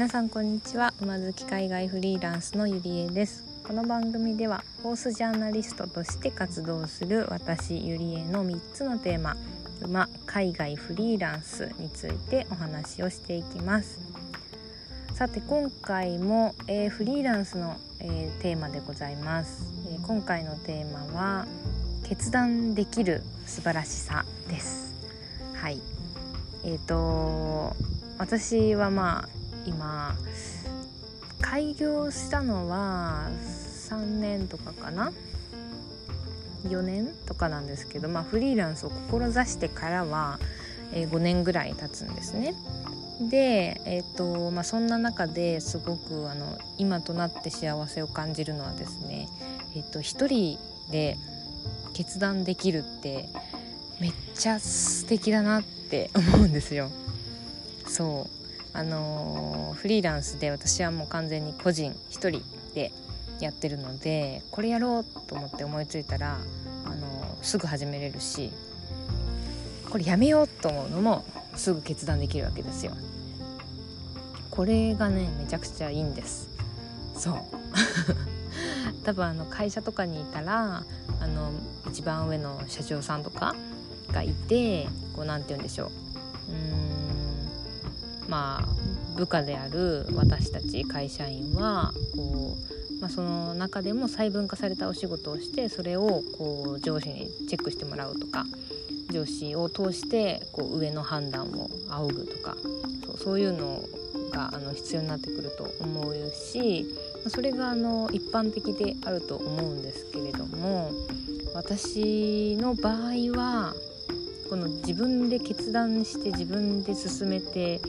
皆さんこんにちは。馬好き海外フリーランスのゆりえです。この番組ではホースジャーナリストとして活動する私ゆりえの3つのテーマ馬海外フリーランスについてお話をしていきます。さて今回も、えー、フリーランスの、えー、テーマでございます、えー、今回のテーマは決断できる素晴らしさです。はい。えーと私はまあ今開業したのは3年とかかな？4年とかなんですけど、まあ、フリーランスを志してからは、え、5年ぐらい経つんですね。で、えーとまあ、そんな中ですごくあの今となって幸せを感じるのはですね、えーと、一人で決断できるってめっちゃ素敵だなって思うんですよ。そうあのー、フリーランスで私はもう完全に個人一人でやってるのでこれやろうと思って思いついたら、あのー、すぐ始めれるしこれやめようと思うのもすぐ決断できるわけですよ。これがねめちゃくちゃいいんです。そう。多分あの会社とかにいたらあの一番上の社長さんとかがいてこう何て言うんでしょう。うん。まあ、部下である私たち会社員はこう、まあ、その中でも細分化されたお仕事をしてそれをこう上司にチェックしてもらうとか上司を通してこう上の判断を仰ぐとかそうそういうのがあの必要になってくると思うしそれがあの一般的であると思うんですけれども私の場合はこの自分で決断して自分で進めて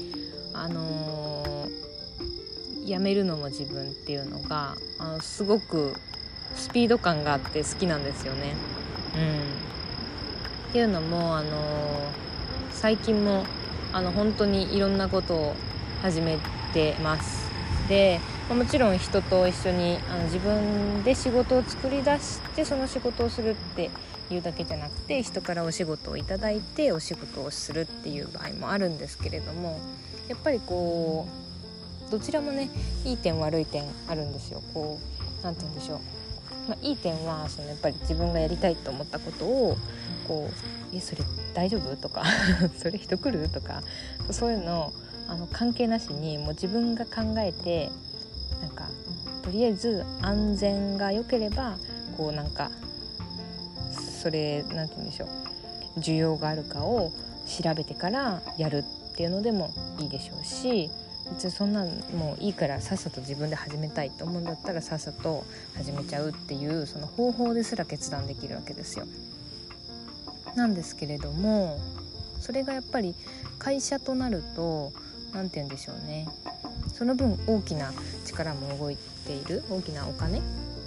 あのー、やめるのも自分っていうのがあのすごくスピード感があって好きなんですよね。うん、っていうのも、あのー、最近もあの本当にいろんなことを始めてます。でもちろん人と一緒にあの自分で仕事を作り出してその仕事をするっていうだけじゃなくて人からお仕事をいただいてお仕事をするっていう場合もあるんですけれどもやっぱりこうどちらもねいい点悪い点あるんですよこう何て言うんでしょう、まあ、いい点はそのやっぱり自分がやりたいと思ったことをこう「えそれ大丈夫?」とか「それ人来る?」とかそういうのあの関係なしにもう自分が考えてなんかとりあえず安全が良ければこうなんかそれ何て言うんでしょう需要があるかを調べてからやるっていうのでもいいでしょうし別にそんなんもういいからさっさと自分で始めたいと思うんだったらさっさと始めちゃうっていうその方法ですら決断できるわけですよ。なんですけれどもそれがやっぱり会社となると何て言うんでしょうね。その分大きな力も動いている。大きなお金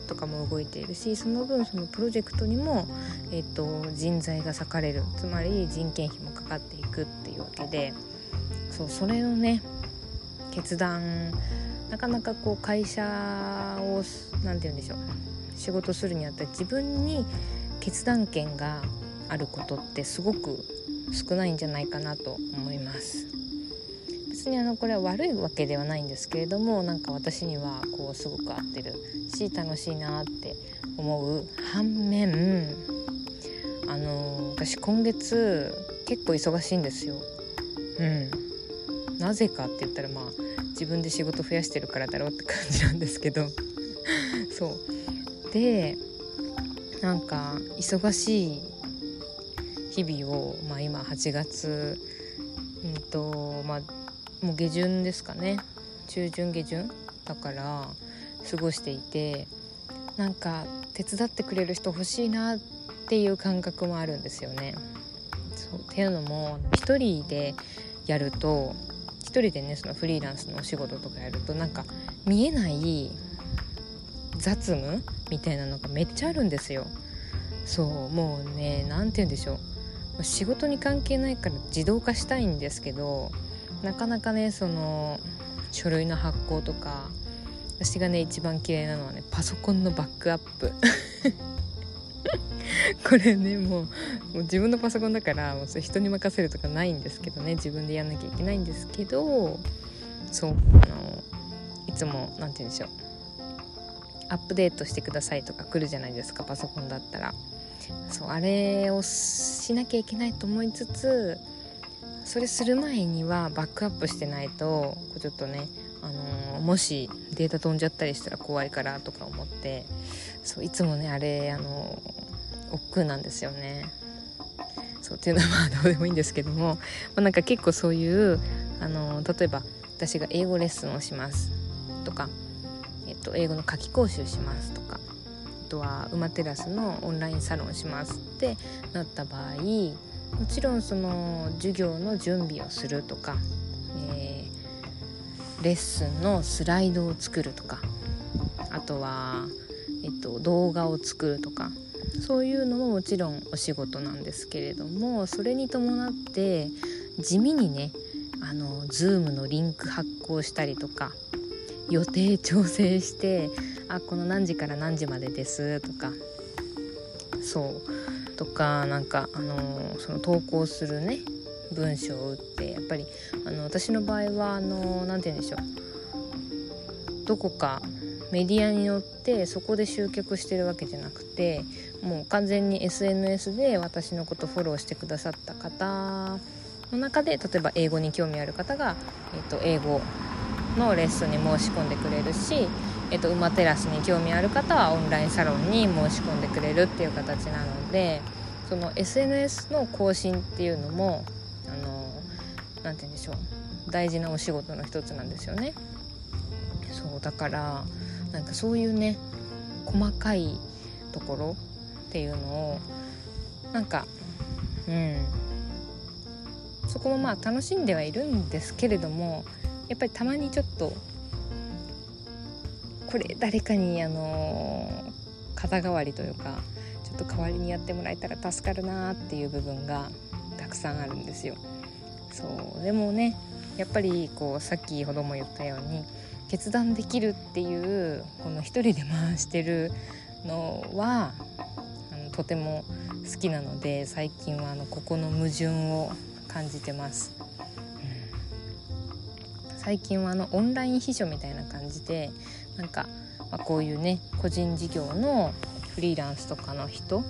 とかも動いているしその分そのプロジェクトにも、えーと、人材が割かれる。つまり人件費もかかっていくっていうわけでそうそれをね決断なかなかこう会社を何て言うんでしょう仕事するにあたって自分に決断権があることってすごく少ないんじゃないかなと思います。別にあのこれは悪いわけではないんですけれどもなんか私にはこうすごく合ってるし楽しいなって思う反面あの私今月結構忙しいんですよ。うんなぜかって言ったらまあ自分で仕事増やしてるからだろうって感じなんですけど。そう。でなんか忙しい日々を、まあ、今8月うんとまあもう下旬ですかね。中旬下旬？だから過ごしていてなんか手伝ってくれる人欲しいなっていう感覚もあるんですよね。そう。っていうのも一人でやると一人でねそのフリーランスのお仕事とかやるとなんか見えない雑務みたいなのがめっちゃあるんですよ。そうもうね何て言うんでしょう仕事に関係ないから自動化したいんですけどなかなかねその書類の発行とか私がね一番嫌いなのはねパソコンのバックアップ これねもうもう自分のパソコンだからもう人に任せるとかないんですけどね自分でやんなきゃいけないんですけどそうあのいつも何て言うんでしょうアップデートしてくださいとか来るじゃないですかパソコンだったら。そうあれをしなきゃいけないと思いつつそれする前にはバックアップしてないとちょっとね、あのー、もしデータ飛んじゃったりしたら怖いからとか思ってそういつもねあれ、あの、億劫なんですよね。そうっていうのはどうでもいいんですけども、まあ、なんか結構そういう、あの、例えば私が英語レッスンをします。とか、えっと、英語の夏期講習しますとか。あとは馬テラスのオンラインサロンしますってなった場合もちろんその授業の準備をするとか、えー、レッスンのスライドを作るとか。あとは、えっと、動画を作るとか。そういうのももちろんお仕事なんですけれどもそれに伴って地味にねあの Zoom のリンク発行したりとか予定調整してあこの何時から何時までですとかそうとかなんかあのその投稿するね文章を打ってやっぱりあの私の場合は何て言うんでしょうどこかメディアによってそこで集客してるわけじゃなくてもう完全に SNS で私のことフォローしてくださった方の中で例えば英語に興味ある方が、えーと、英語のレッスンに申し込んでくれるし、えーと、馬テラスに興味ある方はオンラインサロンに申し込んでくれるっていう形なのでその SNS の更新っていうのも何て言うんでしょう大事なお仕事の一つなんですよね。そうだからなんかそういうね細かいところっていうのをなんかうんそこもまあ楽しんではいるんですけれどもやっぱりたまにちょっとこれ誰かにあの肩代わりというかちょっと代わりにやってもらえたら助かるなっていう部分がたくさんあるんですよ。そうでもねやっぱりこうさっきほども言ったように決断できるっていうこの一人で回してるのはとても好きなので最近はあのここの矛盾を感じてます、うん、最近はあのオンライン秘書みたいな感じでなんか、まあ、こういうね個人事業のフリーランスとかの人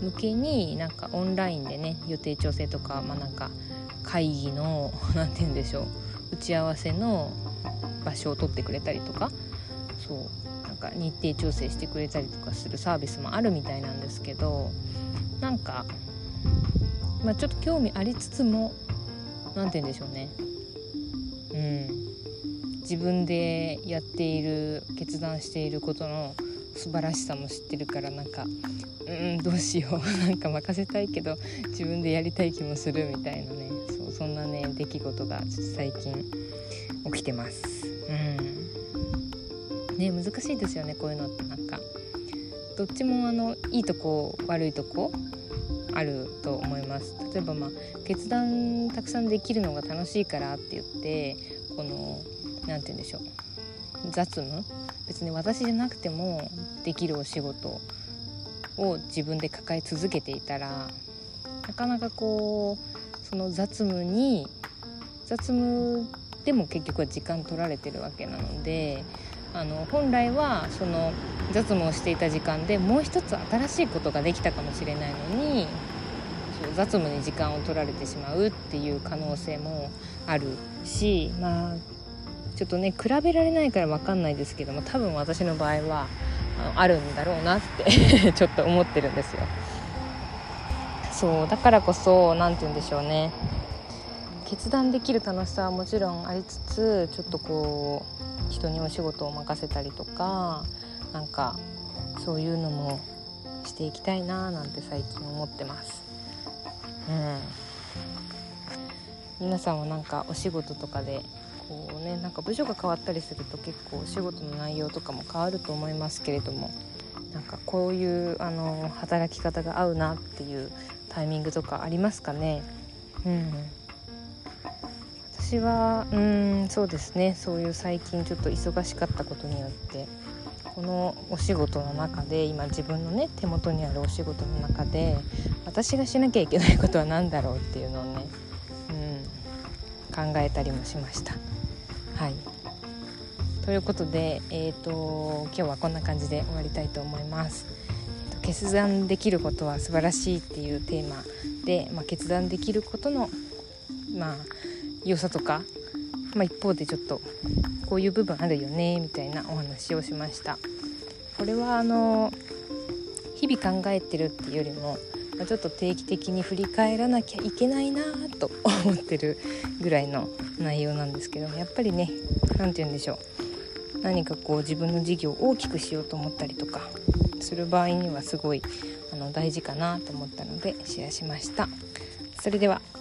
向けになんかオンラインでね予定調整とかまあなんか会議の 何て言うんでしょう打ち合わせの場所を取ってくれたりとかそう。か日程調整してくれたりとかするサービスもあるみたいなんですけどなんかまあ、ちょっと興味ありつつも何て言うんでしょうね。うん。自分でやっている決断していることの素晴らしさも知ってるからなんかうんどうしよう。なんか任せたいけど自分でやりたい気もするみたいなね。そうそんなね出来事がちょっと最近起きてます。うん。ね難しいですよねこういうのってなんか。どっちもあのいいとこ悪いとこあると思います。例えばまあ決断たくさんできるのが楽しいからって言ってこの何て言うんでしょう。雑務？別に私じゃなくてもできるお仕事を自分で抱え続けていたらなかなかこうその雑務に雑務でも結局は時間取られてるわけなのであの本来はその雑務をしていた時間でもう一つ新しいことができたかもしれないのにそう雑務に時間を取られてしまうっていう可能性もあるしまあちょっとね比べられないから分かんないですけども多分私の場合はああるんだろうなって ちょっと思ってるんですよ。そうだからこそ何て言うんでしょうね決断できる楽しさはもちろんありつつちょっとこう人にお仕事を任せたりとかなんかそういうのもしていきたいなーなんて最近思ってます。うん。皆さんはなんかお仕事とかでこうねなんか部署が変わったりすると結構お仕事の内容とかも変わると思いますけれどもなんかこういうあの働き方が合うなっていうタイミングとかありますかね？うん。私はうんそうですねそういう最近ちょっと忙しかったことによってこのお仕事の中で今自分のね手元にあるお仕事の中で私がしなきゃいけないことは何だろうっていうのをね、うん、考えたりもしました。はいということで、えーと、今日はこんな感じで終わりたいと思います。決断できることは素晴らしいっていうテーマで、まあ、決断できることの、まあ、良さとか、まあ、一方でちょっとこういう部分あるよねみたいなお話をしました。これはあの日々考えてるっていうよりもちょっと定期的に振り返らなきゃいけないなと思ってるぐらいの内容なんですけどもやっぱりね何て言うんでしょう何かこう自分の事業を大きくしようと思ったりとかする場合にはすごいあの大事かなと思ったのでシェアしました。それでは